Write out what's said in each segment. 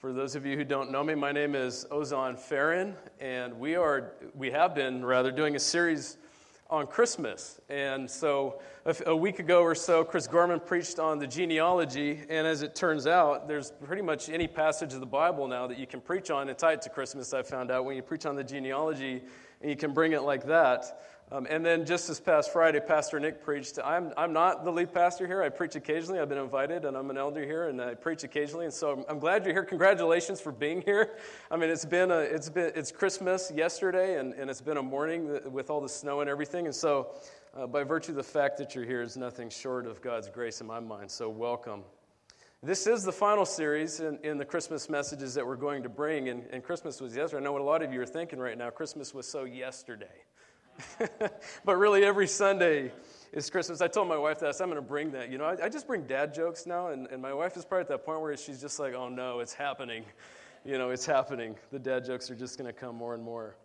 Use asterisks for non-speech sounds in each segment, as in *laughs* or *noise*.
For those of you who don't know me, my name is Ozan Farron, and we are we have been rather doing a series on Christmas. And so a, week ago or so, Chris Gorman preached on the genealogy, and as it turns out, there's pretty much any passage of the Bible now that you can preach on and tie it to Christmas. I found out when you preach on the genealogy and you can bring it like that. Um, and then just this past Friday, Pastor Nick preached. I'm, I'm not the lead pastor here. I preach occasionally. I've been invited, and I'm an elder here, and I preach occasionally. And so I'm, I'm glad you're here. Congratulations for being here. I mean, it's been a, it's been it's Christmas yesterday, and, and it's been a morning with all the snow and everything. And so, uh, by virtue of the fact that you're here, is nothing short of God's grace in my mind. So welcome. This is the final series in, in the Christmas messages that we're going to bring, and, and Christmas was yesterday. I know what a lot of you are thinking right now. Christmas was so yesterday. *laughs* but really, every Sunday is Christmas. I told my wife that, so I'm going to bring that. You know, I, I, just bring dad jokes now, and, and my wife is probably at that point where she's just like, oh no, it's happening. *laughs* You know, it's happening. The dad jokes are just going to come more and more.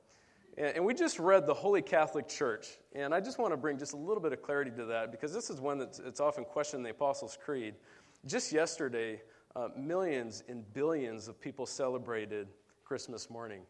And, and we just read the Holy Catholic Church, and I just want to bring just a little bit of clarity to that because this is one that's it's often questioned in the Apostles' Creed. Just yesterday, uh, millions and billions of people celebrated Christmas morning.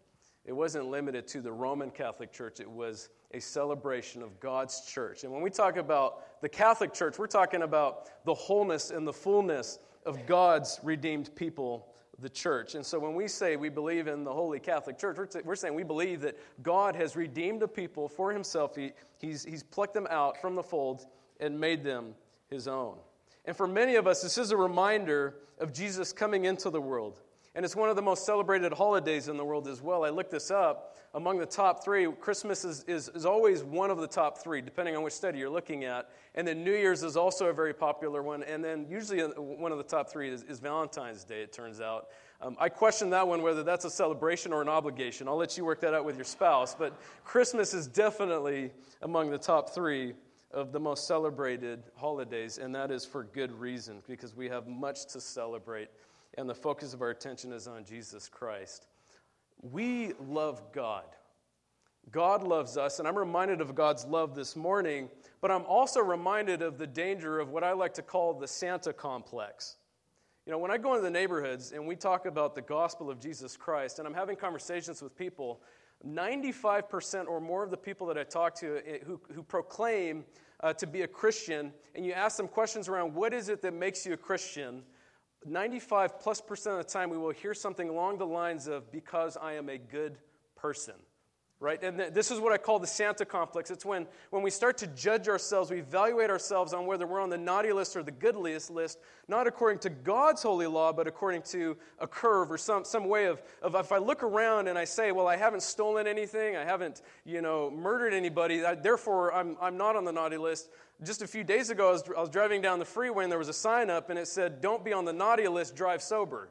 It wasn't limited to the Roman Catholic Church, it was a celebration of God's church. And when we talk about the Catholic Church, we're talking about the wholeness and the fullness of God's redeemed people, the church. And so when we say we believe in the Holy Catholic Church, we're, we're saying we believe that God has redeemed a people for himself. He, he's, he's plucked them out from the fold and made them his own. And for many of us, this is a reminder of Jesus coming into the world. And it's one of the most celebrated holidays in the world as well. I looked this up. Among the top three, Christmas is, is, is, always one of the top three, depending on which study you're looking at. And then New Year's is also a very popular one. And then usually uh, one of the top three is, is Valentine's Day, it turns out. Um, I question that one whether that's a celebration or an obligation. I'll let you work that out with your spouse. But Christmas is definitely among the top three of the most celebrated holidays, and that is for good reason, because we have much to celebrate and the focus of our attention is on Jesus Christ. We love God. God loves us, and I'm reminded of God's love this morning, but I'm also reminded of the danger of what I like to call the Santa complex. You know, when I go into the neighborhoods and we talk about the gospel of Jesus Christ, and I'm having conversations with people, 95% or more of the people that I talk to eh, who, who proclaim uh, to be a Christian, and you ask them questions around what is it that makes you a Christian, 95 plus percent of the time, we will hear something along the lines of, because I am a good person. Right? And th- this is what I call the Santa complex. It's when, when we start to judge ourselves, we evaluate ourselves on whether we're on the naughty list or the good list, not according to God's holy law, but according to a curve or some, some way of, of if I look around and I say, well, I haven't stolen anything, I haven't, you know, murdered anybody, I, therefore I'm, I'm not on the naughty list just a few days ago, I was, I was, driving down the freeway and there was a sign up and it said, Don't be on the naughty list, drive sober.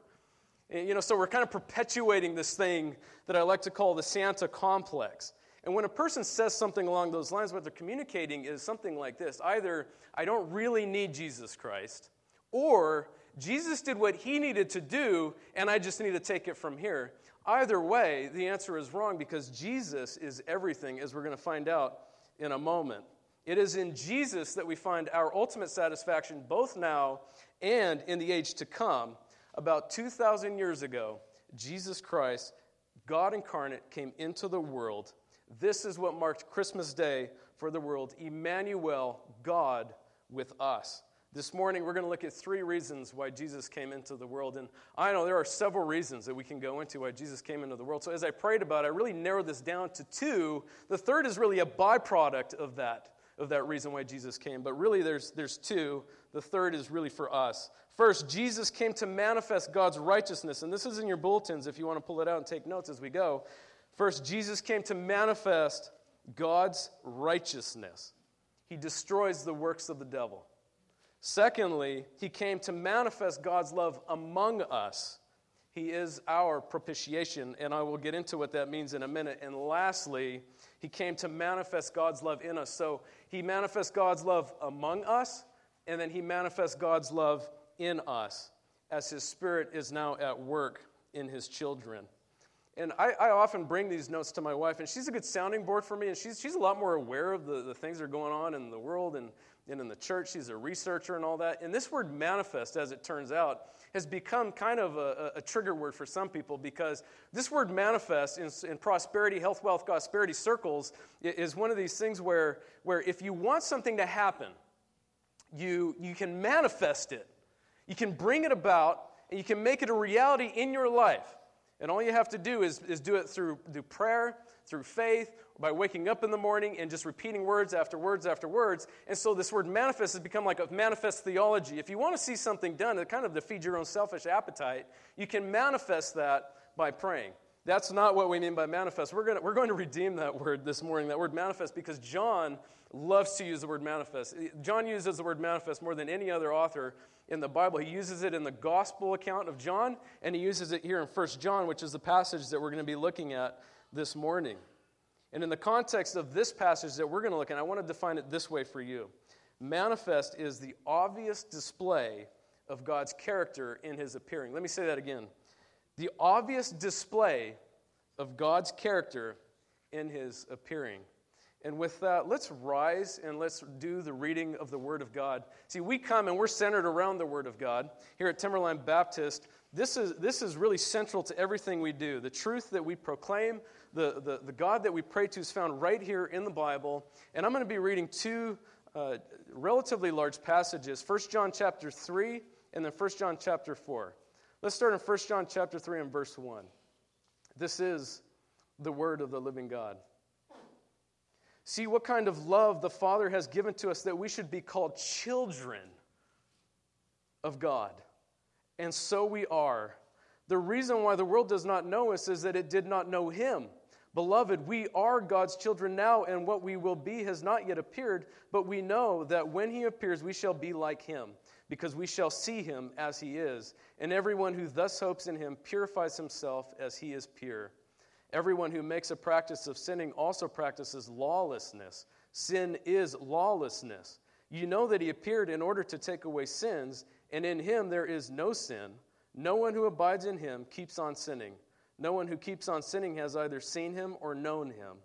You know, so we're kind of perpetuating this thing that I like to call the Santa complex. And when a person says something along those lines, what they're communicating is something like this either, I don't really need Jesus Christ, or Jesus did what he needed to do, and I just need to take it from here. Either way, the answer is wrong because Jesus is everything, as we're going to find out in a moment. It is in Jesus that we find our ultimate satisfaction, both now and in the age to come. About 2,000 years ago, Jesus Christ, God incarnate, came into the world. This is what marked Christmas Day for the world Emmanuel, God with us. This morning, we're going to look at three reasons why Jesus came into the world. And I know there are several reasons that we can go into why Jesus came into the world. So, as I prayed about it, I really narrowed this down to two. The third is really a byproduct of that of that reason why Jesus came. But really, there's, there's two. The third is really for us. First, Jesus came to manifest God's righteousness. And this is in your bulletins if you want to pull it out and take notes as we go. First, Jesus came to manifest God's righteousness. He destroys the works of the devil. Secondly, he came to manifest God's love among us. He is our propitiation, and I will get into what that means in a minute. And lastly, he came to manifest God's love in us. So he manifests God's love among us, and then he manifests God's love in us as his spirit is now at work in his children. And I, I, often bring these notes to my wife, and she's a good sounding board for me, and she's, she's a lot more aware of the, the things that are going on in the world and, and in the church. She's a researcher and all that. And this word manifest, as it turns out, has become kind of a, a trigger word for some people because this word manifest in, in prosperity, health, wealth, prosperity circles is one of these things where, where if you want something to happen, you, you can manifest it. You can bring it about, and you can make it a reality in your life. And all you have to do is, is do it through, through prayer, through faith, by waking up in the morning and just repeating words after words after words. And so this word manifest has become like a manifest theology. If you want to see something done, it kind of to feed your own selfish appetite, you can manifest that by praying. That's not what we mean by manifest. We're going, to, we're going to redeem that word this morning, that word manifest, because John loves to use the word manifest. John uses the word manifest more than any other author in the Bible. He uses it in the gospel account of John, and he uses it here in 1 John, which is the passage that we're going to be looking at this morning. And in the context of this passage that we're going to look at, I want to define it this way for you manifest is the obvious display of God's character in his appearing. Let me say that again. The obvious display of God's character in his appearing. And with that, let's rise and let's do the reading of the Word of God. See, we come and we're centered around the Word of God. Here at Timberline Baptist, this is, this is really central to everything we do. The truth that we proclaim, the, the, the God that we pray to is found right here in the Bible. And I'm going to be reading two uh, relatively large passages 1 John chapter 3 and then 1 John chapter 4. Let's start in 1 John chapter 3 and verse 1. This is the Word of the living God. See what kind of love the Father has given to us that we should be called children of God. And so we are. The reason why the world does not know us is that it did not know Him. Beloved, we are God's children now, and what we will be has not yet appeared, but we know that when He appears, we shall be like Him, because we shall see Him as He is. And everyone who thus hopes in Him purifies himself as He is pure. Everyone who makes a practice of sinning also practices lawlessness. Sin is lawlessness. You know that he appeared in order to take away sins, and in him there is no sin. No one who abides in him keeps on sinning. No one who keeps on sinning has either seen him or known him.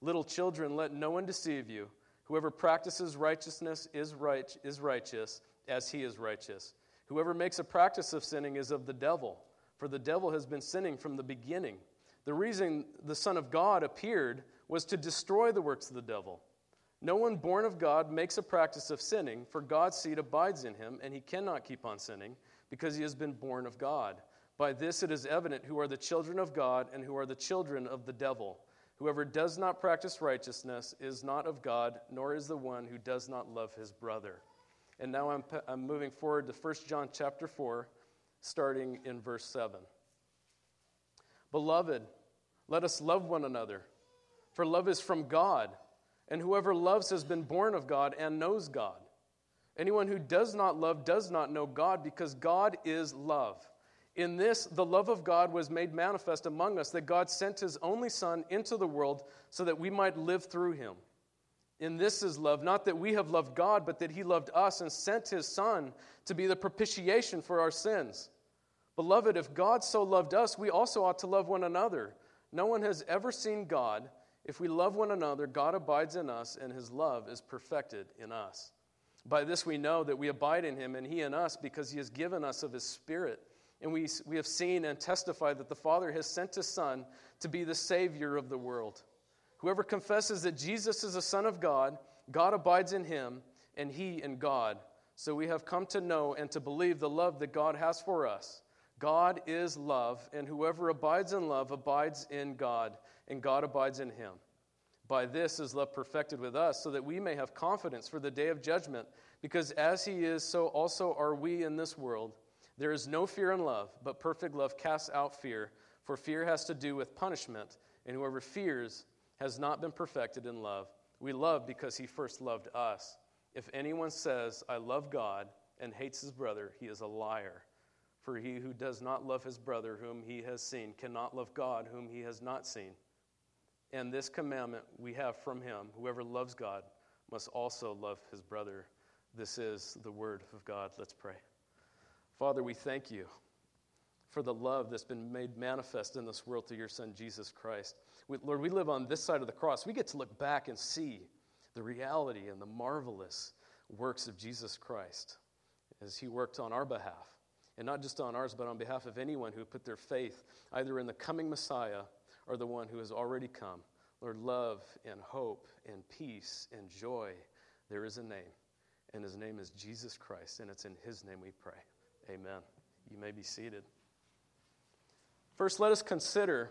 Little children, let no one deceive you. Whoever practices righteousness is, right, is righteous, as he is righteous. Whoever makes a practice of sinning is of the devil, for the devil has been sinning from the beginning. The reason the Son of God appeared was to destroy the works of the devil. No one born of God makes a practice of sinning, for God's seed abides in him, and he cannot keep on sinning because he has been born of God. By this it is evident who are the children of God and who are the children of the devil. Whoever does not practice righteousness is not of God, nor is the one who does not love his brother. And now I'm, I'm moving forward to 1 John chapter 4, starting in verse 7. Beloved, let us love one another, for love is from God, and whoever loves has been born of God and knows God. Anyone who does not love does not know God, because God is love. In this, the love of God was made manifest among us, that God sent his only Son into the world so that we might live through him. In this is love, not that we have loved God, but that he loved us and sent his Son to be the propitiation for our sins. Beloved, if God so loved us, we also ought to love one another. No one has ever seen God. If we love one another, God abides in us, and his love is perfected in us. By this we know that we abide in him, and he in us, because he has given us of his Spirit. And we, we have seen and testified that the Father has sent his Son to be the Savior of the world. Whoever confesses that Jesus is the Son of God, God abides in him, and he in God. So we have come to know and to believe the love that God has for us. God is love, and whoever abides in love abides in God, and God abides in him. By this is love perfected with us, so that we may have confidence for the day of judgment, because as he is, so also are we in this world. There is no fear in love, but perfect love casts out fear, for fear has to do with punishment, and whoever fears has not been perfected in love. We love because he first loved us. If anyone says, I love God, and hates his brother, he is a liar. For he who does not love his brother whom he has seen cannot love God whom he has not seen. And this commandment we have from him whoever loves God must also love his brother. This is the word of God. Let's pray. Father, we thank you for the love that's been made manifest in this world through your Son, Jesus Christ. We, Lord, we live on this side of the cross. We get to look back and see the reality and the marvelous works of Jesus Christ as He worked on our behalf. And not just on ours, but on behalf of anyone who put their faith either in the coming Messiah or the one who has already come. Lord, love and hope and peace and joy. There is a name, and his name is Jesus Christ, and it's in his name we pray. Amen. You may be seated. First, let us consider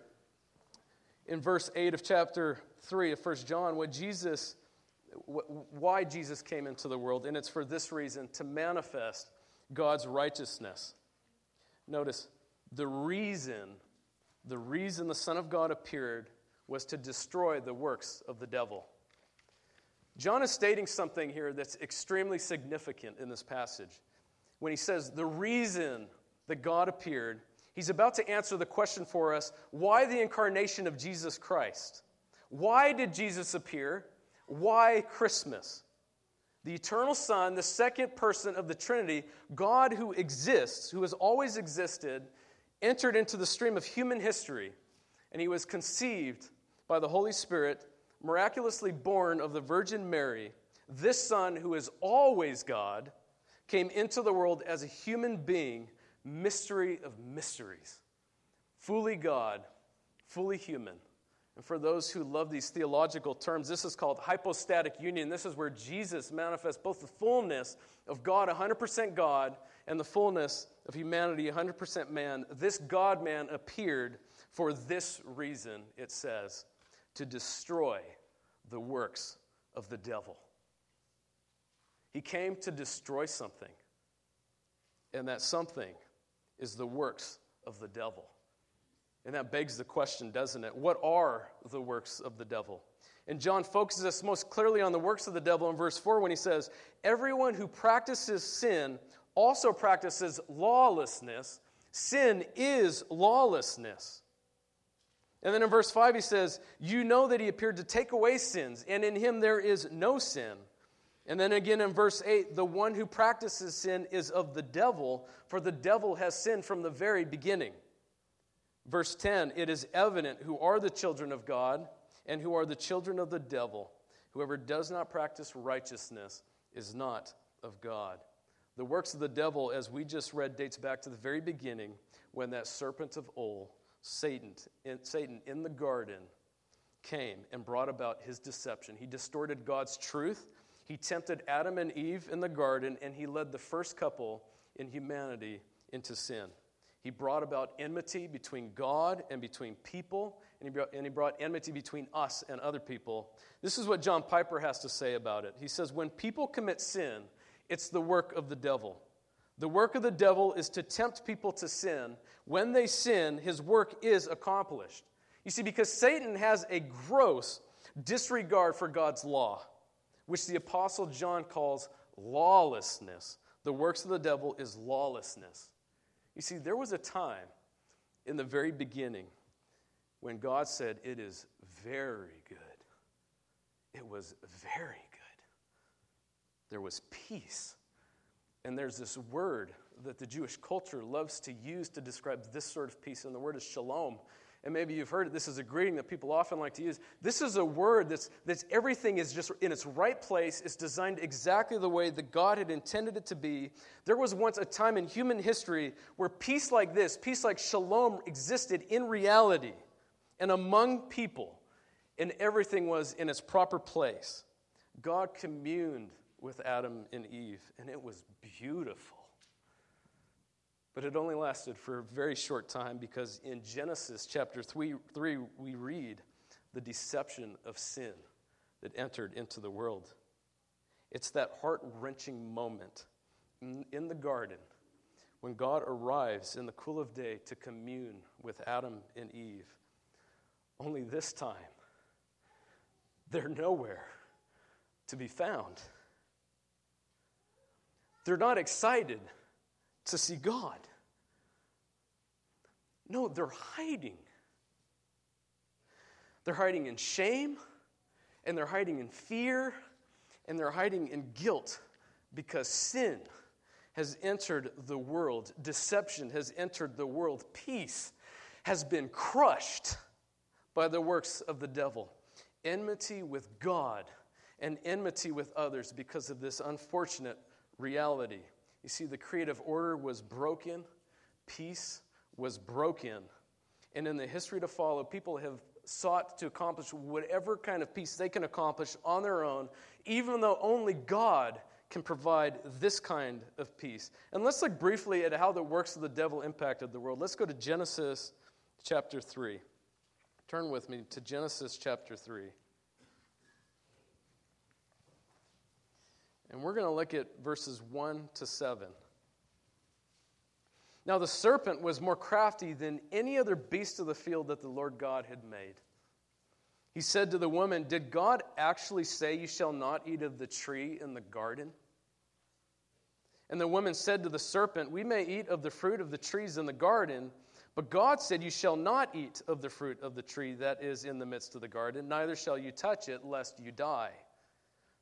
in verse 8 of chapter 3 of 1 John what Jesus why Jesus came into the world, and it's for this reason to manifest God's righteousness. Notice the reason the reason the Son of God appeared was to destroy the works of the devil. John is stating something here that's extremely significant in this passage. When he says the reason that God appeared He's about to answer the question for us why the incarnation of Jesus Christ? Why did Jesus appear? Why Christmas? The eternal Son, the second person of the Trinity, God who exists, who has always existed, entered into the stream of human history, and he was conceived by the Holy Spirit, miraculously born of the Virgin Mary. This Son, who is always God, came into the world as a human being mystery of mysteries. Fully God, fully human. And for those who love these theological terms, this is called hypostatic union. This is where Jesus manifests both the fullness of God, 100% God, and the fullness of humanity, 100% man. This God man appeared for this reason, it says, to destroy the works of the devil. He came to destroy something, and that something is the works of the devil. And that begs the question, doesn't it? What are the works of the devil? And John focuses us most clearly on the works of the devil in verse 4 when he says, Everyone who practices sin also practices lawlessness. Sin is lawlessness. And then in verse 5, he says, You know that he appeared to take away sins, and in him there is no sin. And then again in verse 8, the one who practices sin is of the devil, for the devil has sinned from the very beginning. Verse 10, it is evident who are the children of God and who are the children of the devil. Whoever does not practice righteousness is not of God. The works of the devil, as we just read, dates back to the very beginning when that serpent of old, Satan, in, Satan in the garden, came and brought about his deception. He distorted God's truth he tempted Adam and Eve in the garden, and he led the first couple in humanity into sin. He brought about enmity between God and between people, and he, brought, and he brought enmity between us and other people. This is what John Piper has to say about it. He says, When people commit sin, it's the work of the devil. The work of the devil is to tempt people to sin. When they sin, his work is accomplished. You see, because Satan has a gross disregard for God's law which the Apostle John calls lawlessness. The works of the devil is lawlessness. You see, there was a time in the very beginning when God said, It is very good. It was very good. There was peace. And there's this word that the Jewish culture loves to use to describe this sort of peace, and the word is shalom and maybe you've heard it, this is a greeting that people often like to use. This is a word that's, that's everything is just in its right place. It's designed exactly the way that God had intended it to be. There was once a time in human history where peace like this, peace like shalom, existed in reality and among people, and everything was in its proper place. God communed with Adam and Eve, and it was beautiful. But it only lasted for a very short time because in Genesis chapter 3, 3 we read the deception of sin that entered into the world. It's that heart wrenching moment in, in the garden when God arrives in the cool of day to commune with Adam and Eve. Only this time, they're nowhere to be found. They're not excited to see God. No, they're hiding. They're hiding in shame, and they're hiding in fear, and they're hiding in guilt because sin has entered the world, deception has entered the world, peace has been crushed by the works of the devil. Enmity with God and enmity with others because of this unfortunate reality. You see, the creative order was broken, peace was broken. And in the history to follow, people have sought to accomplish whatever kind of peace they can accomplish on their own, even though only God can provide this kind of peace. And let's look briefly at how the works of the devil impacted the world. Let's go to Genesis chapter 3. Turn with me to Genesis chapter 3. And we're going to look at verses 1 to 7. Now, the serpent was more crafty than any other beast of the field that the Lord God had made. He said to the woman, Did God actually say, You shall not eat of the tree in the garden? And the woman said to the serpent, We may eat of the fruit of the trees in the garden, but God said, You shall not eat of the fruit of the tree that is in the midst of the garden, neither shall you touch it, lest you die.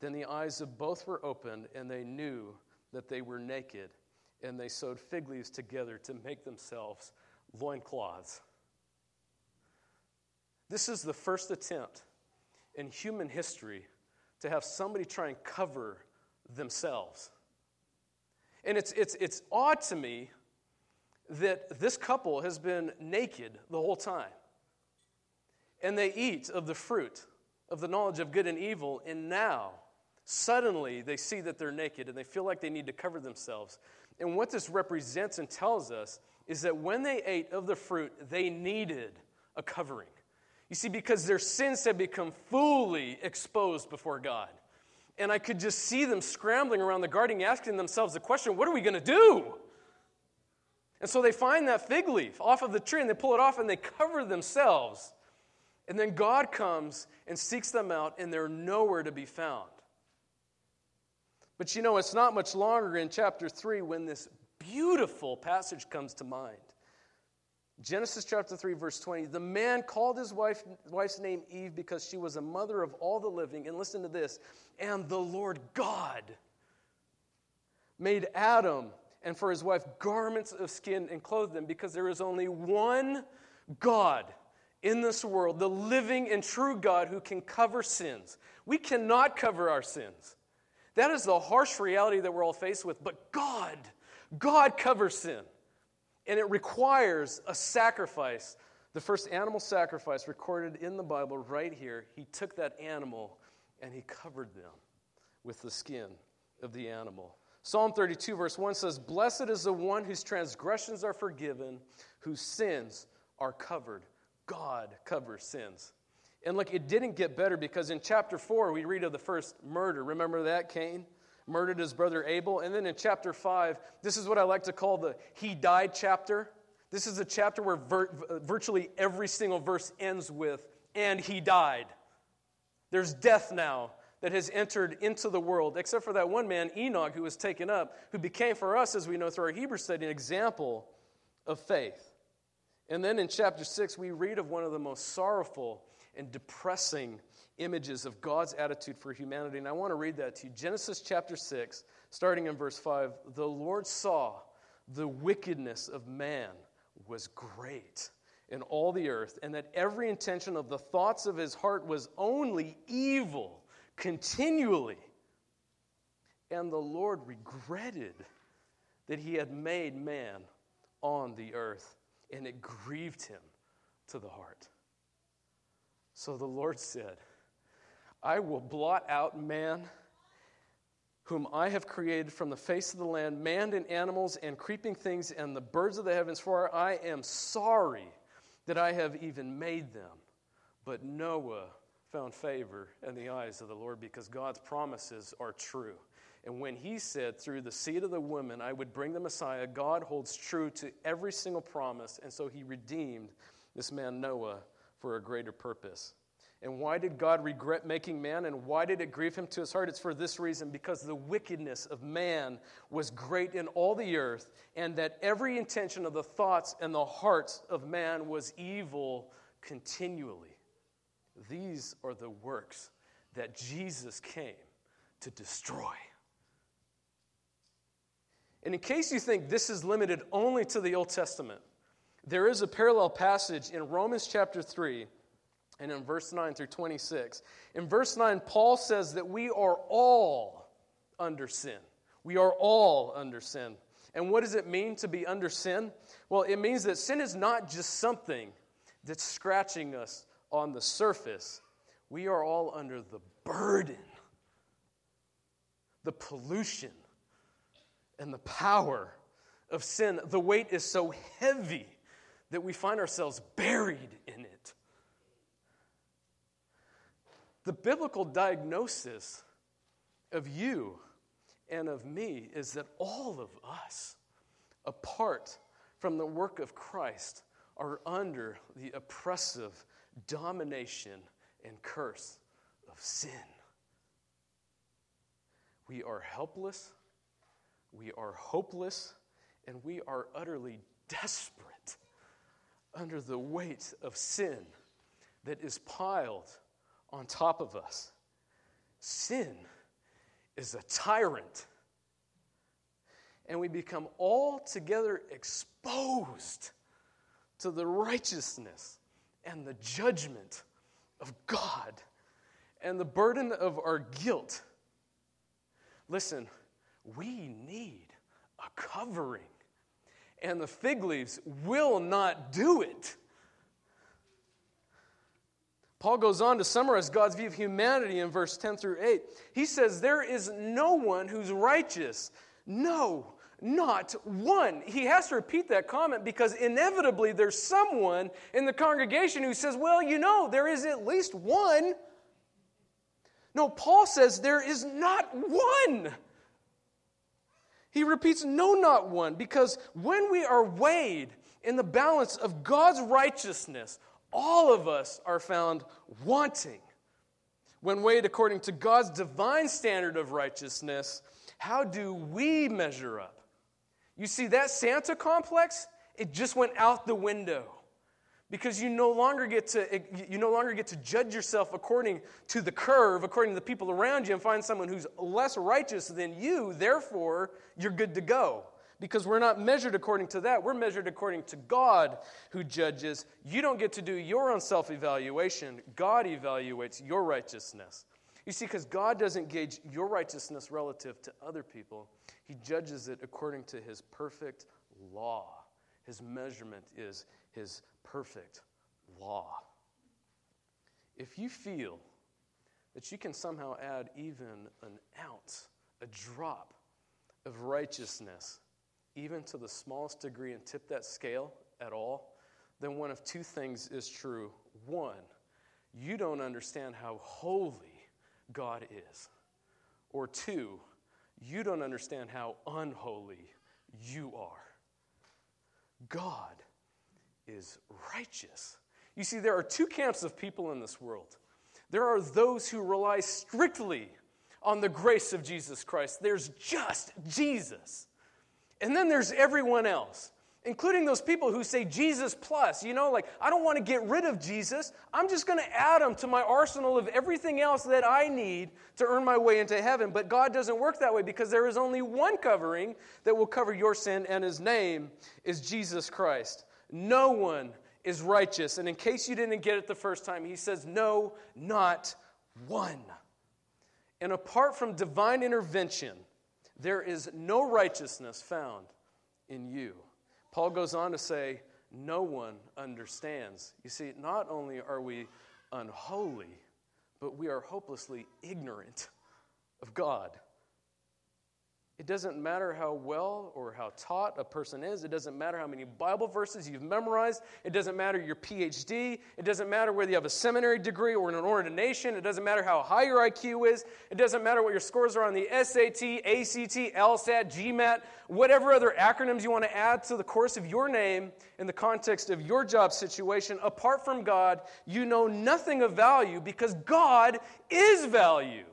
Then the eyes of both were opened, and they knew that they were naked and they sewed fig leaves together to make themselves loincloths. This is the first attempt in human history to have somebody try and cover themselves. And it's, it's, it's odd to me that this couple has been naked the whole time. And they eat of the fruit of the knowledge of good and evil, and now, suddenly, they see that they're naked and they feel like they need to cover themselves. And what this represents and tells us is that when they ate of the fruit, they needed a covering. You see, because their sins had become fully exposed before God. And I could just see them scrambling around the garden, asking themselves the question what are we going to do? And so they find that fig leaf off of the tree and they pull it off and they cover themselves. And then God comes and seeks them out, and they're nowhere to be found. But you know, it's not much longer in chapter 3 when this beautiful passage comes to mind. Genesis chapter 3, verse 20. The man called his wife, wife's name Eve because she was a mother of all the living. And listen to this. And the Lord God made Adam and for his wife garments of skin and clothed them because there is only one God in this world, the living and true God who can cover sins. We cannot cover our sins. That is the harsh reality that we're all faced with. But God, God covers sin. And it requires a sacrifice. The first animal sacrifice recorded in the Bible right here, he took that animal and he covered them with the skin of the animal. Psalm 32, verse 1 says, Blessed is the one whose transgressions are forgiven, whose sins are covered. God covers sins. And look, it didn't get better because in chapter 4, we read of the first murder. Remember that? Cain murdered his brother Abel. And then in chapter 5, this is what I like to call the he died chapter. This is a chapter where vir- uh, virtually every single verse ends with, and he died. There's death now that has entered into the world, except for that one man, Enoch, who was taken up, who became for us, as we know through our Hebrew study, an example of faith. And then in chapter 6, we read of one of the most sorrowful and depressing images of God's attitude for humanity. And I want to read that to you. Genesis chapter 6, starting in verse 5. The Lord saw the wickedness of man was great in all the earth, and that every intention of the thoughts of his heart was only evil continually. And the Lord regretted that he had made man on the earth, and it grieved him to the heart. So the Lord said, I will blot out man, whom I have created from the face of the land, man and animals and creeping things and the birds of the heavens, for I am sorry that I have even made them. But Noah found favor in the eyes of the Lord because God's promises are true. And when he said, through the seed of the woman, I would bring the Messiah, God holds true to every single promise. And so he redeemed this man Noah for a greater purpose. And why did God regret making man? And why did it grieve him to his heart? It's for this reason because the wickedness of man was great in all the earth, and that every intention of the thoughts and the hearts of man was evil continually. These are the works that Jesus came to destroy. And in case you think this is limited only to the Old Testament, there is a parallel passage in Romans chapter 3 and in verse 9 through 26. In verse 9, Paul says that we are all under sin. We are all under sin. And what does it mean to be under sin? Well, it means that sin is not just something that's scratching us on the surface. We are all under the burden, the pollution, and the power of sin. The weight is so heavy that we find ourselves buried in it. The biblical diagnosis of you and of me is that all of us, apart from the work of Christ, are under the oppressive domination and curse of sin. We are helpless, we are hopeless, and we are utterly desperate under the weight of sin that is piled on top of us. Sin is a tyrant. And we become altogether exposed to the righteousness and the judgment of God and the burden of our guilt. Listen, we need a covering, and the fig leaves will not do it. Paul goes on to summarize God's view of humanity in verse 10 through 8. He says, There is no one who's righteous. No, not one. He has to repeat that comment because inevitably there's someone in the congregation who says, Well, you know, there is at least one. No, Paul says there is not one. He repeats, No, not one, because when we are weighed in the balance of God's righteousness, all of us are found wanting. When weighed according to God's divine standard of righteousness, how do we measure up? You see, that Santa complex, it just went out the window because you no longer get to you no longer get to judge yourself according to the curve according to the people around you and find someone who's less righteous than you therefore you're good to go because we're not measured according to that. We're measured according to God who judges. You don't get to do your own self evaluation, God evaluates your righteousness. You see, because God doesn't gauge your righteousness relative to other people, He judges it according to His perfect law. His measurement is His perfect law. If you feel that you can somehow add even an ounce, a drop of righteousness even to the smallest degree, and tip that scale at all, then one of two things is true. One, you don't understand how holy God is. Or two, you don't understand how unholy you are. God is righteous. You see, there are two camps of people in this world. There are those who rely strictly on the grace of Jesus Christ. There's just Jesus. And then there's everyone else, including those people who say Jesus plus. You know, like, I don't want to get rid of Jesus. I'm just going to add him to my arsenal of everything else that I need to earn my way into heaven. But God doesn't work that way because there is only one covering that will cover your sin, and his name is Jesus Christ. No one is righteous. And in case you didn't get it the first time, he says, No, not one. And apart from divine intervention, there is no righteousness found in you. Paul goes on to say, No one understands. You see, not only are we unholy, but we are hopelessly ignorant of God. It doesn't matter how well or how taught a person is. It doesn't matter how many Bible verses you've memorized. It doesn't matter your PhD. It doesn't matter whether you have a seminary degree or an ordination. It doesn't matter how high your IQ is. It doesn't matter what your scores are on the SAT, ACT, LSAT, GMAT, whatever other acronyms you want to add to the course of your name in the context of your job situation. Apart from God, you know nothing of value because God is value.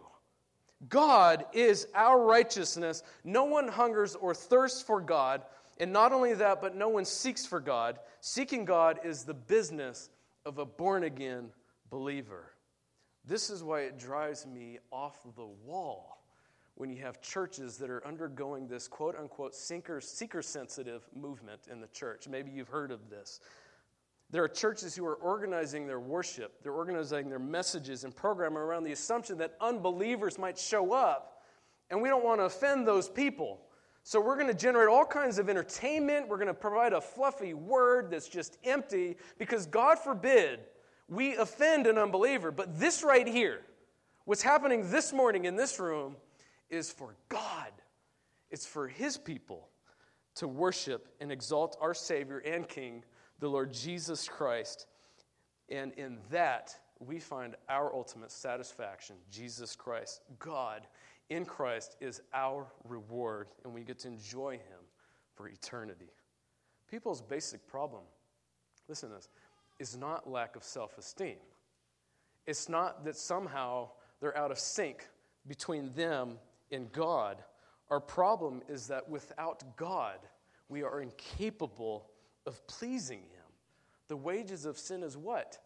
God is our righteousness. No one hungers or thirsts for God. And not only that, but no one seeks for God. Seeking God is the business of a born again believer. This is why it drives me off the wall when you have churches that are undergoing this quote unquote seeker sensitive movement in the church. Maybe you've heard of this. There are churches who are organizing their worship, they're organizing their messages and program around the assumption that unbelievers might show up, and we don't want to offend those people. So we're going to generate all kinds of entertainment. We're going to provide a fluffy word that's just empty because God forbid we offend an unbeliever. But this right here, what's happening this morning in this room, is for God. It's for His people to worship and exalt our Savior and King the Lord Jesus Christ. And in that, we find our ultimate satisfaction Jesus Christ. God in Christ is our reward, and we get to enjoy Him for eternity. People's basic problem, listen to this, is not lack of self esteem. It's not that somehow they're out of sync between them and God. Our problem is that without God, we are incapable of pleasing him. The wages of sin is what?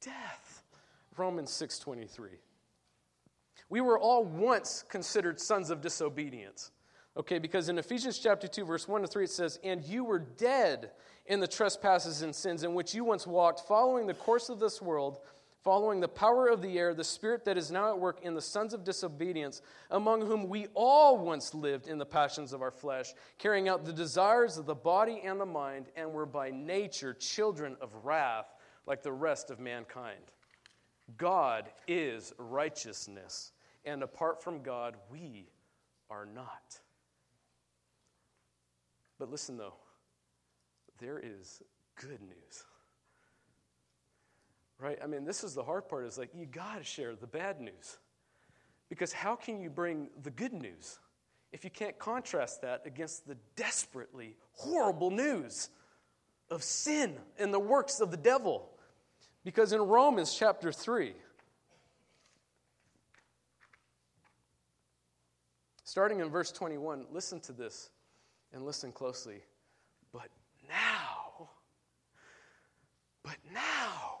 Death. Romans 6:23. We were all once considered sons of disobedience. Okay, because in Ephesians chapter 2 verse 1 to 3 it says, "And you were dead in the trespasses and sins in which you once walked, following the course of this world, following the power of the air, the spirit that is now at work in the sons of disobedience, among whom we all once lived in the passions of our flesh, carrying out the desires of the body and the mind, and were by nature children of wrath, like the rest of mankind. God is righteousness, and apart from God, we are not. But listen, though, there is good news right? I mean, this is the hard part is like, you got to share the bad news. Because how can you bring the good news if you can't contrast that against the desperately horrible news of sin and the works of the devil? Because in Romans chapter 3, starting in verse 21, listen to this and listen closely. But now, but now,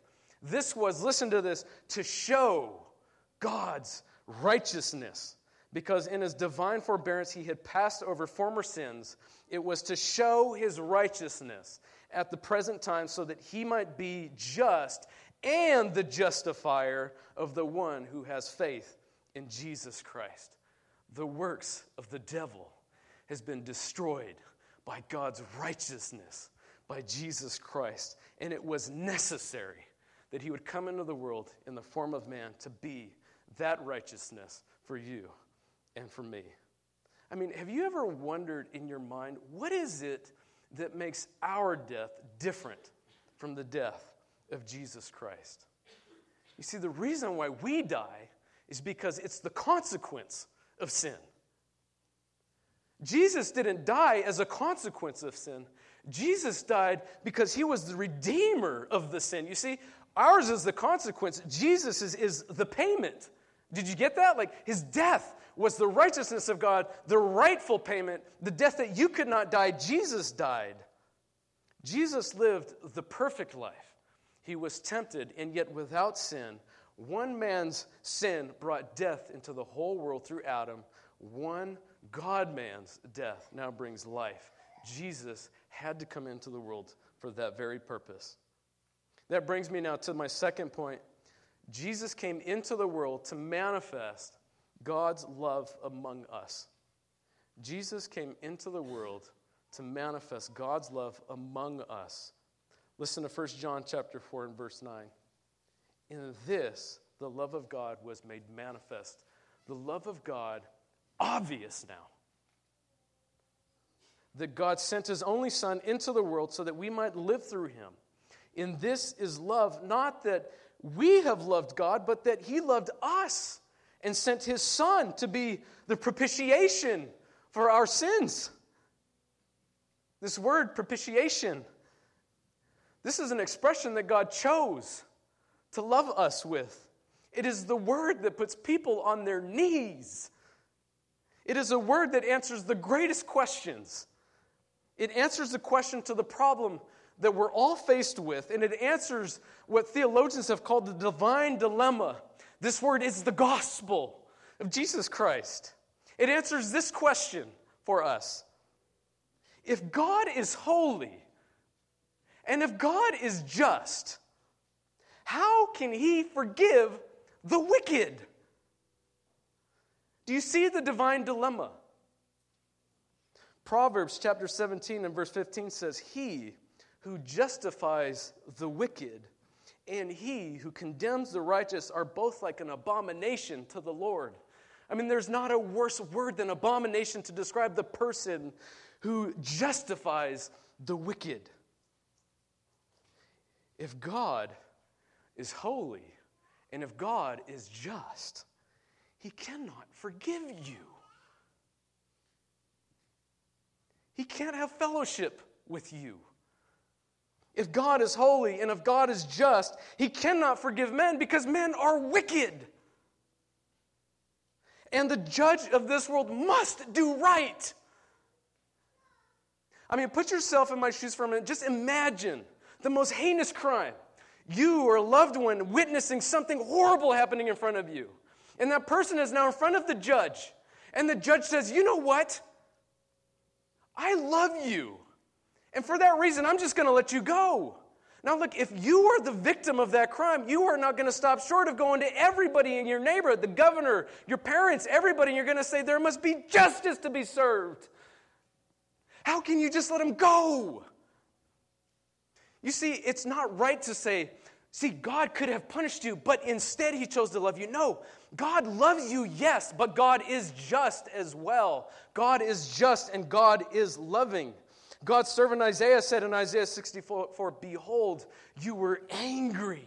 This was, listen to this, to show God's righteousness. Because in his divine forbearance, he had passed over former sins. It was to show his righteousness at the present time so that he might be just and the justifier of the one who has faith in Jesus Christ. The works of the devil has been destroyed by God's righteousness, by Jesus Christ. And it was necessary that he would come into the world in the form of man to be that righteousness for you and for me. I mean, have you ever wondered in your mind, what is it that makes our death different from the death of Jesus Christ? You see, the reason why we die is because it's the consequence of sin. Jesus didn't die as a consequence of sin. Jesus died because he was the redeemer of the sin. You see, Ours is the consequence. Jesus is, is the payment. Did you get that? Like his death was the righteousness of God, the rightful payment, the death that you could not die. Jesus died. Jesus lived the perfect life. He was tempted and yet without sin. One man's sin brought death into the whole world through Adam. One God man's death now brings life. Jesus had to come into the world for that very purpose. That brings me now to my second point. Jesus came into the world to manifest God's love among us. Jesus came into the world to manifest God's love among us. Listen to 1 John chapter 4 and verse 9. In this the love of God was made manifest. The love of God obvious now. That God sent his only son into the world so that we might live through him. In this is love, not that we have loved God, but that he loved us and sent his son to be the propitiation for our sins. This word, propitiation, this is an expression that God chose to love us with. It is the word that puts people on their knees. It is a word that answers the greatest questions. It answers the question to the problem that we're all faced with, and it answers what theologians have called the divine dilemma. This word is the gospel of Jesus Christ. It answers this question for us If God is holy, and if God is just, how can he forgive the wicked? Do you see the divine dilemma? Proverbs chapter 17 and verse 15 says, He who justifies the wicked and he who condemns the righteous are both like an abomination to the Lord. I mean, there's not a worse word than abomination to describe the person who justifies the wicked. If God is holy and if God is just, he cannot forgive you. He can't have fellowship with you. If God is holy and if God is just, he cannot forgive men because men are wicked. And the judge of this world must do right. I mean, put yourself in my shoes for a minute. Just imagine the most heinous crime. You or a loved one witnessing something horrible happening in front of you. And that person is now in front of the judge. And the judge says, You know what? I love you. And for that reason, I'm just going to let you go. Now, look, if you are the victim of that crime, you are not going to stop short of going to everybody in your neighborhood, the governor, your parents, everybody, and you're going to say, There must be justice to be served. How can you just let him go? You see, it's not right to say, See, God could have punished you, but instead He chose to love you. No, God loves you, yes, but God is just as well. God is just and God is loving. God's servant Isaiah said in Isaiah 64 Behold, you were angry,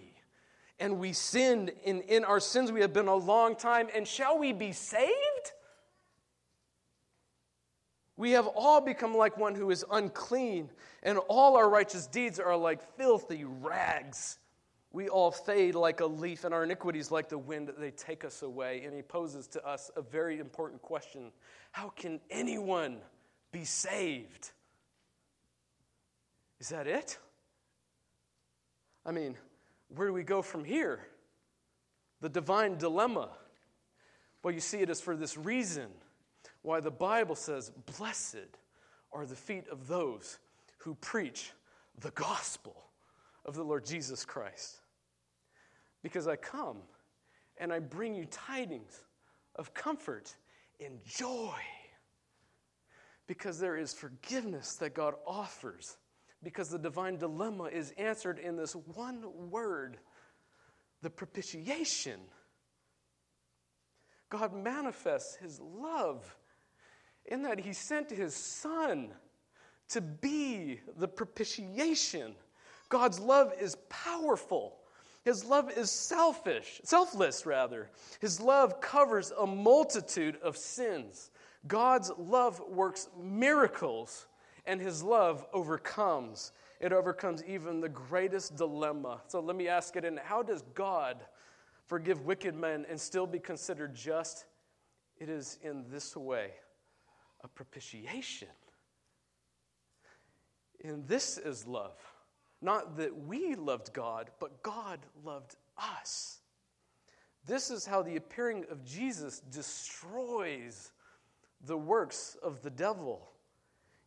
and we sinned. In, in our sins we have been a long time, and shall we be saved? We have all become like one who is unclean, and all our righteous deeds are like filthy rags. We all fade like a leaf, and our iniquities, like the wind, they take us away. And he poses to us a very important question How can anyone be saved? Is that it? I mean, where do we go from here? The divine dilemma. Well, you see, it is for this reason why the Bible says, Blessed are the feet of those who preach the gospel of the Lord Jesus Christ. Because I come and I bring you tidings of comfort and joy. Because there is forgiveness that God offers because the divine dilemma is answered in this one word the propitiation. God manifests his love in that he sent his son to be the propitiation. God's love is powerful. His love is selfish, selfless rather. His love covers a multitude of sins. God's love works miracles and his love overcomes. It overcomes even the greatest dilemma. So let me ask it in how does God forgive wicked men and still be considered just? It is in this way a propitiation. And this is love. Not that we loved God, but God loved us. This is how the appearing of Jesus destroys the works of the devil.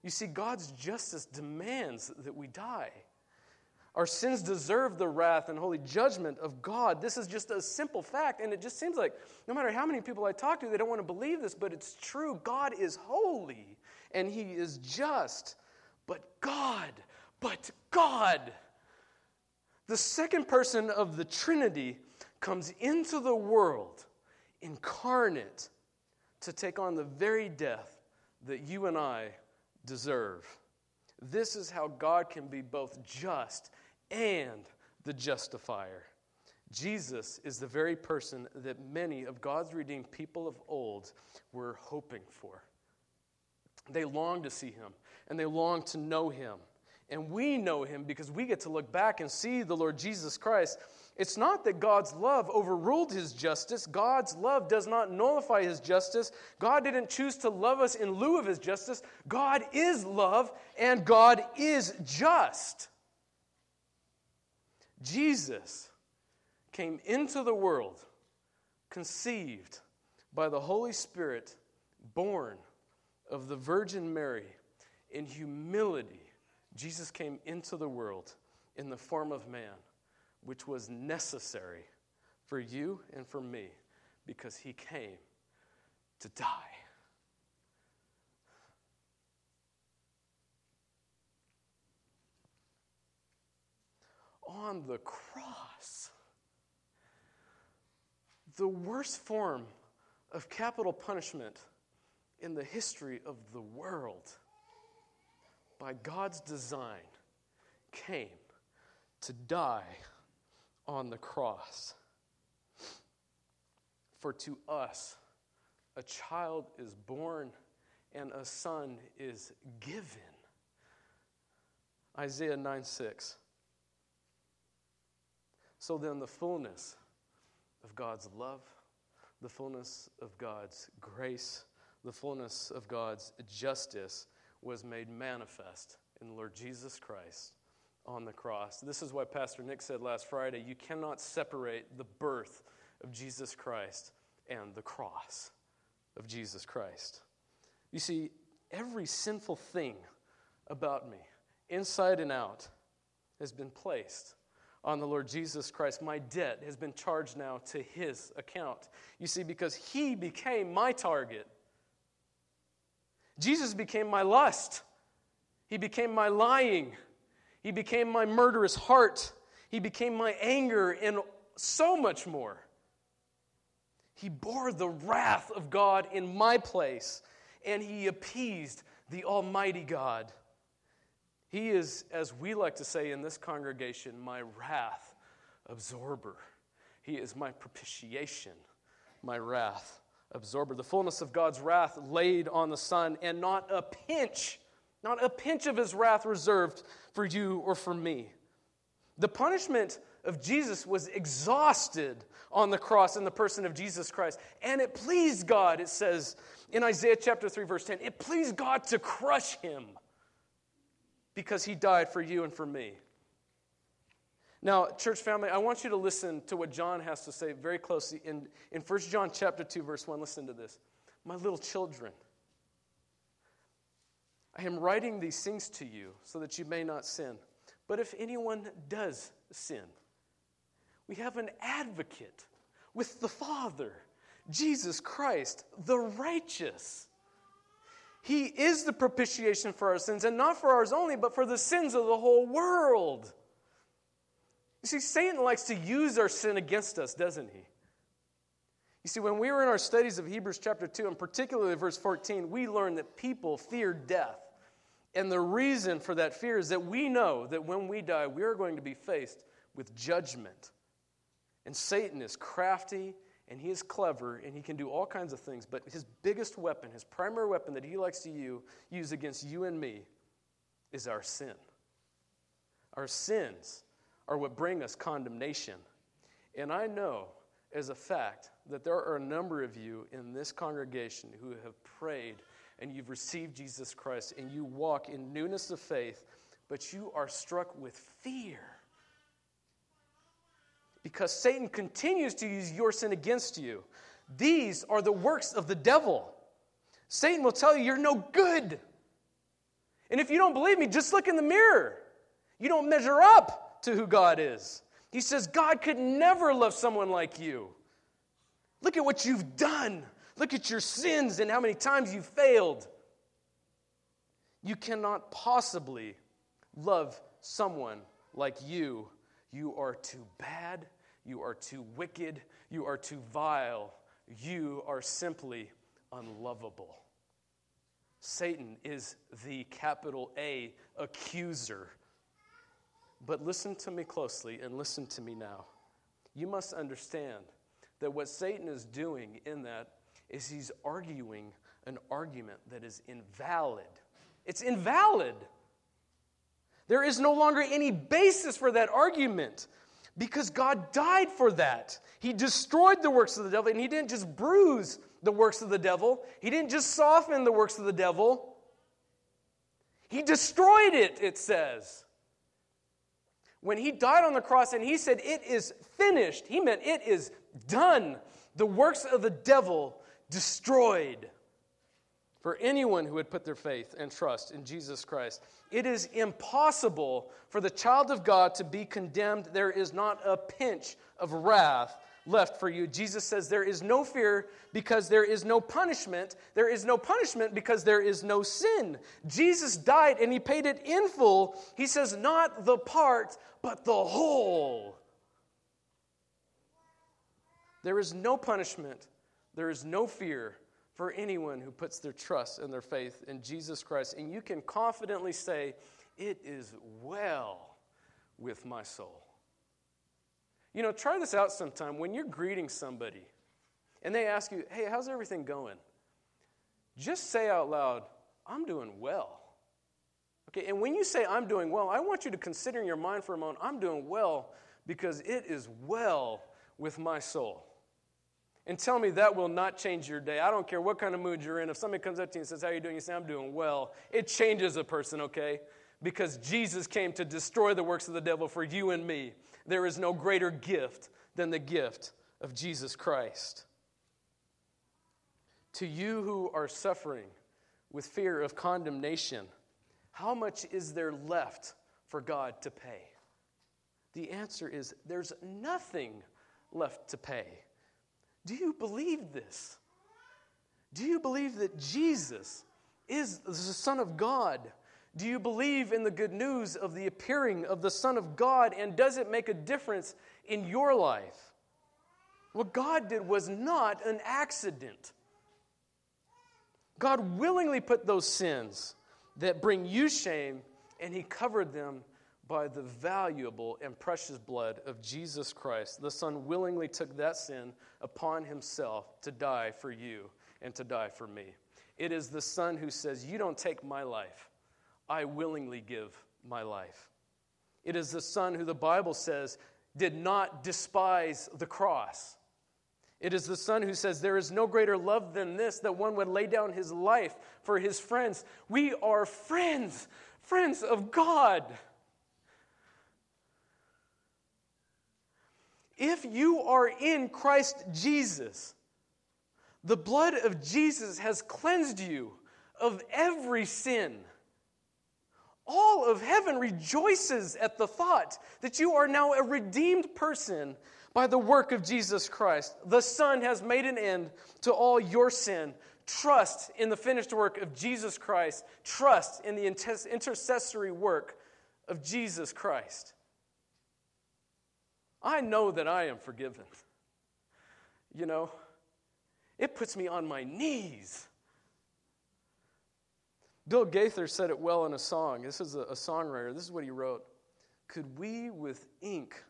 You see, God's justice demands that we die. Our sins deserve the wrath and holy judgment of God. This is just a simple fact, and it just seems like no matter how many people I talk to, they don't want to believe this, but it's true. God is holy and He is just. But God, but God. The second person of the Trinity comes into the world incarnate to take on the very death that you and I deserve. This is how God can be both just and the justifier. Jesus is the very person that many of God's redeemed people of old were hoping for. They long to see him and they long to know him. And we know him because we get to look back and see the Lord Jesus Christ. It's not that God's love overruled his justice. God's love does not nullify his justice. God didn't choose to love us in lieu of his justice. God is love and God is just. Jesus came into the world conceived by the Holy Spirit, born of the Virgin Mary in humility. Jesus came into the world in the form of man, which was necessary for you and for me because he came to die. on the cross. The worst form of capital punishment in the history of the world, by God's design, came to die on the cross. For to us, a child is born and a son is given. Isaiah 9 6. So then, the fullness of God's love, the fullness of God's grace, the fullness of God's justice was made manifest in the Lord Jesus Christ on the cross. This is why Pastor Nick said last Friday you cannot separate the birth of Jesus Christ and the cross of Jesus Christ. You see, every sinful thing about me, inside and out, has been placed on the Lord Jesus Christ. My debt has been charged now to his account. You see, because he became my target. Jesus became my lust. He became my lying. He became my murderous heart. He became my anger and so much more. He bore the wrath of God in my place, and he appeased the Almighty God. He is, as we like to say in this congregation, my wrath absorber. He is my propitiation, my wrath absorber. The fullness of God's wrath laid on the Son, and not a pinch, not a pinch of his wrath reserved for you or for me. The punishment of Jesus was exhausted on the cross in the person of Jesus Christ. And it pleased God, it says in Isaiah chapter 3, verse 10, it pleased God to crush him because he died for you and for me. Now, church family, I want you to listen to what John has to say very closely in, in 1 John chapter 2, verse 1. Listen to this. My little children, I am writing these things to you so that you may not sin. But if anyone does sin, we have an advocate with the Father, Jesus Christ, the righteous. He is the propitiation for our sins, and not for ours only, but for the sins of the whole world. You see, Satan likes to use our sin against us, doesn't he? You see, when we were in our studies of Hebrews chapter 2, and particularly verse 14, we learned that people fear death. And the reason for that fear is that we know that when we die, we are going to be faced with judgment. And Satan is crafty and he is clever and he can do all kinds of things, but his biggest weapon, his primary weapon that he likes to use against you and me is our sin. Our sins are what bring us condemnation. And I know as a fact that there are a number of you in this congregation who have prayed and you've received Jesus Christ and you walk in newness of faith, but you are struck with fear because Satan continues to use your sin against you. These are the works of the devil. Satan will tell you you're no good. And if you don't believe me, just look in the mirror. You don't measure up to who God is. He says, God could never love someone like you. Look at what you've done. Look at your sins and how many times you've failed. You cannot possibly love someone like you. You are too bad. You are too wicked. You are too vile. You are simply unlovable. Satan is the capital A accuser. But listen to me closely and listen to me now. You must understand that what Satan is doing in that is he's arguing an argument that is invalid. It's invalid. There is no longer any basis for that argument because God died for that. He destroyed the works of the devil, and He didn't just bruise the works of the devil, He didn't just soften the works of the devil. He destroyed it, it says. When he died on the cross and he said, It is finished, he meant it is done. The works of the devil destroyed for anyone who would put their faith and trust in Jesus Christ. It is impossible for the child of God to be condemned. There is not a pinch of wrath left for you. Jesus says there is no fear because there is no punishment. There is no punishment because there is no sin. Jesus died and he paid it in full. He says, not the part, but the whole. There is no punishment, there is no fear for anyone who puts their trust and their faith in Jesus Christ. And you can confidently say, It is well with my soul. You know, try this out sometime. When you're greeting somebody and they ask you, Hey, how's everything going? Just say out loud, I'm doing well. Okay, and when you say I'm doing well, I want you to consider in your mind for a moment, I'm doing well because it is well with my soul and tell me that will not change your day. I don't care what kind of mood you're in. If somebody comes up to you and says, How are you doing? You say, I'm doing well. It changes a person, okay? Because Jesus came to destroy the works of the devil for you and me. There is no greater gift than the gift of Jesus Christ. To you who are suffering with fear of condemnation, how much is there left for God to pay? The answer is there's nothing left to pay. Do you believe this? Do you believe that Jesus is the Son of God? Do you believe in the good news of the appearing of the Son of God? And does it make a difference in your life? What God did was not an accident. God willingly put those sins that bring you shame, and He covered them by the valuable and precious blood of Jesus Christ. The Son willingly took that sin upon himself to die for you and to die for me. It is the Son who says, You don't take my life, I willingly give my life. It is the Son who the Bible says did not despise the cross. It is the Son who says, There is no greater love than this, that one would lay down his life for his friends. We are friends, friends of God. If you are in Christ Jesus, the blood of Jesus has cleansed you of every sin. All of heaven rejoices at the thought that you are now a redeemed person by the work of Jesus Christ. The Son has made an end to all your sin. Trust in the finished work of Jesus Christ. Trust in the intercessory work of Jesus Christ. I know that I am forgiven. You know, it puts me on my knees. Bill Gaither said it well in a song. This is a, a songwriter. This is what he wrote Could we with ink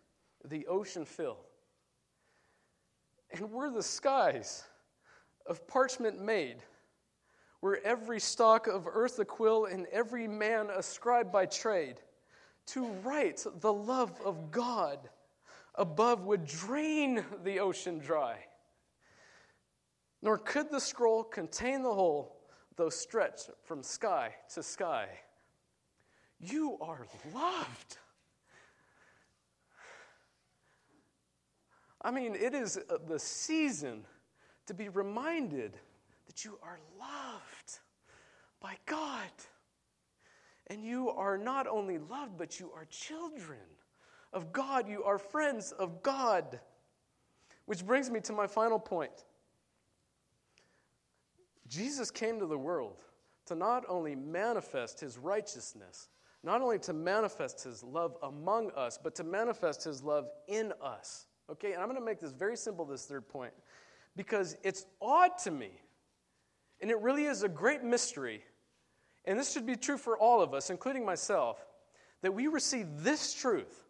the ocean fill? And were the skies of parchment made, were every stalk of earth a quill and every man a scribe by trade, to write the love of God above would drain the ocean dry. Nor could the scroll contain the whole, though stretched from sky to sky. You are loved. I mean, it is uh, the season to be reminded that you are loved. by God. And you are not only loved, but you are children of God. You are friends of God. Which brings me to my final point. Jesus came to the world to not only manifest his righteousness, not only to manifest his love among us, but to manifest his love in us. Okay, and I'm going to make this very simple, this third point, because it's odd to me, and it really is a great mystery, and this should be true for all of us, including myself, that we receive this truth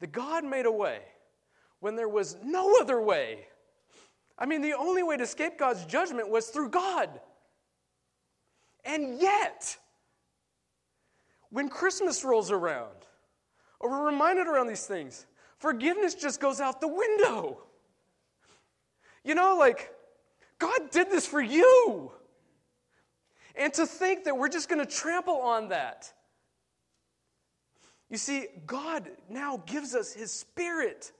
that God made a way when there was no other way. I mean, the only way to escape God's judgment was through God. And yet, when Christmas rolls around, or we're reminded around these things, forgiveness just goes out the window. You know, like, God did this for you. And to think that we're just going to trample on that. You see, God now gives us His Spirit.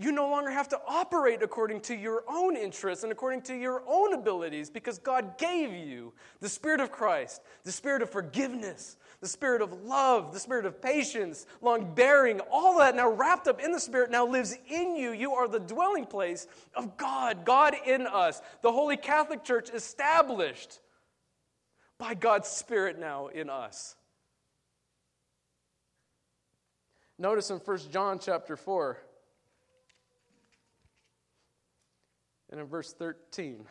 You no longer have to operate according to your own interests and according to your own abilities because God gave you the Spirit of Christ, the Spirit of forgiveness, the Spirit of love, the Spirit of patience, long bearing, all that now wrapped up in the Spirit now lives in you. You are the dwelling place of God, God in us. The Holy Catholic Church established by God's Spirit now in us. Notice in 1 John chapter 4 and in verse 13.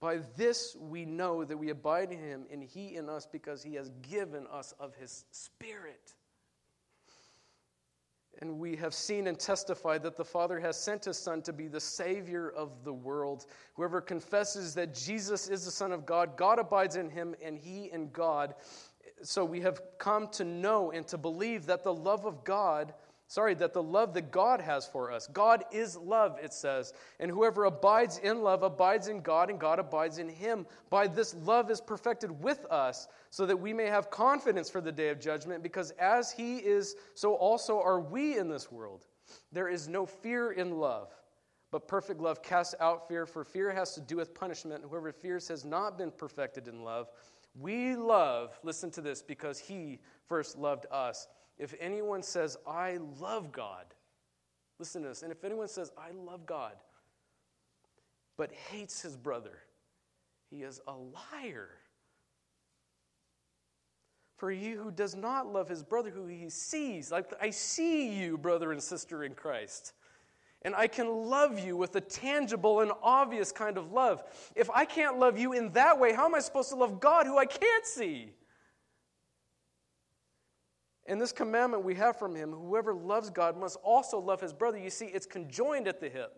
By this we know that we abide in him and he in us because he has given us of his Spirit. And we have seen and testified that the Father has sent his Son to be the Savior of the world. Whoever confesses that Jesus is the Son of God, God abides in him and he in God. So we have come to know and to believe that the love of God Sorry, that the love that God has for us. God is love, it says. And whoever abides in love abides in God, and God abides in him. By this, love is perfected with us, so that we may have confidence for the day of judgment, because as he is, so also are we in this world. There is no fear in love, but perfect love casts out fear, for fear has to do with punishment. Whoever fears has not been perfected in love. We love, listen to this, because he first loved us. If anyone says, I love God, listen to this, and if anyone says, I love God, but hates his brother, he is a liar. For he who does not love his brother who he sees, like I see you, brother and sister in Christ, and I can love you with a tangible and obvious kind of love. If I can't love you in that way, how am I supposed to love God who I can't see? And this commandment we have from him whoever loves God must also love his brother. You see, it's conjoined at the hip.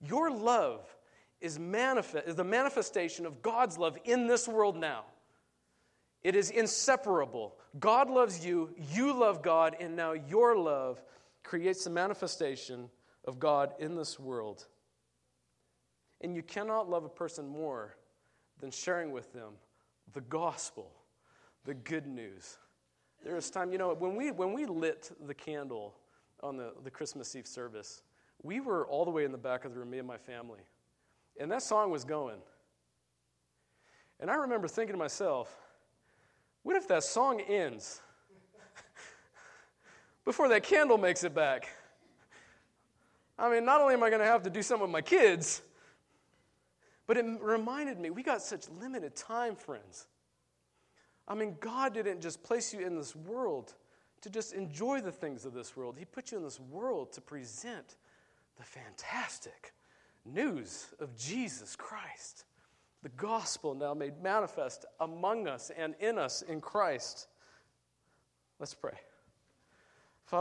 Your love is, manifest, is the manifestation of God's love in this world now. It is inseparable. God loves you, you love God, and now your love creates the manifestation of God in this world. And you cannot love a person more than sharing with them the gospel, the good news. There was time, you know, when we, when we lit the candle on the, the Christmas Eve service, we were all the way in the back of the room, me and my family. And that song was going. And I remember thinking to myself, what if that song ends *laughs* before that candle makes it back? I mean, not only am I going to have to do something with my kids, but it reminded me we got such limited time, friends. I mean, God didn't just place you in this world to just enjoy the things of this world, He put you in this world to present the fantastic news of Jesus Christ, the gospel now made manifest among us and in us in Christ. Let's pray.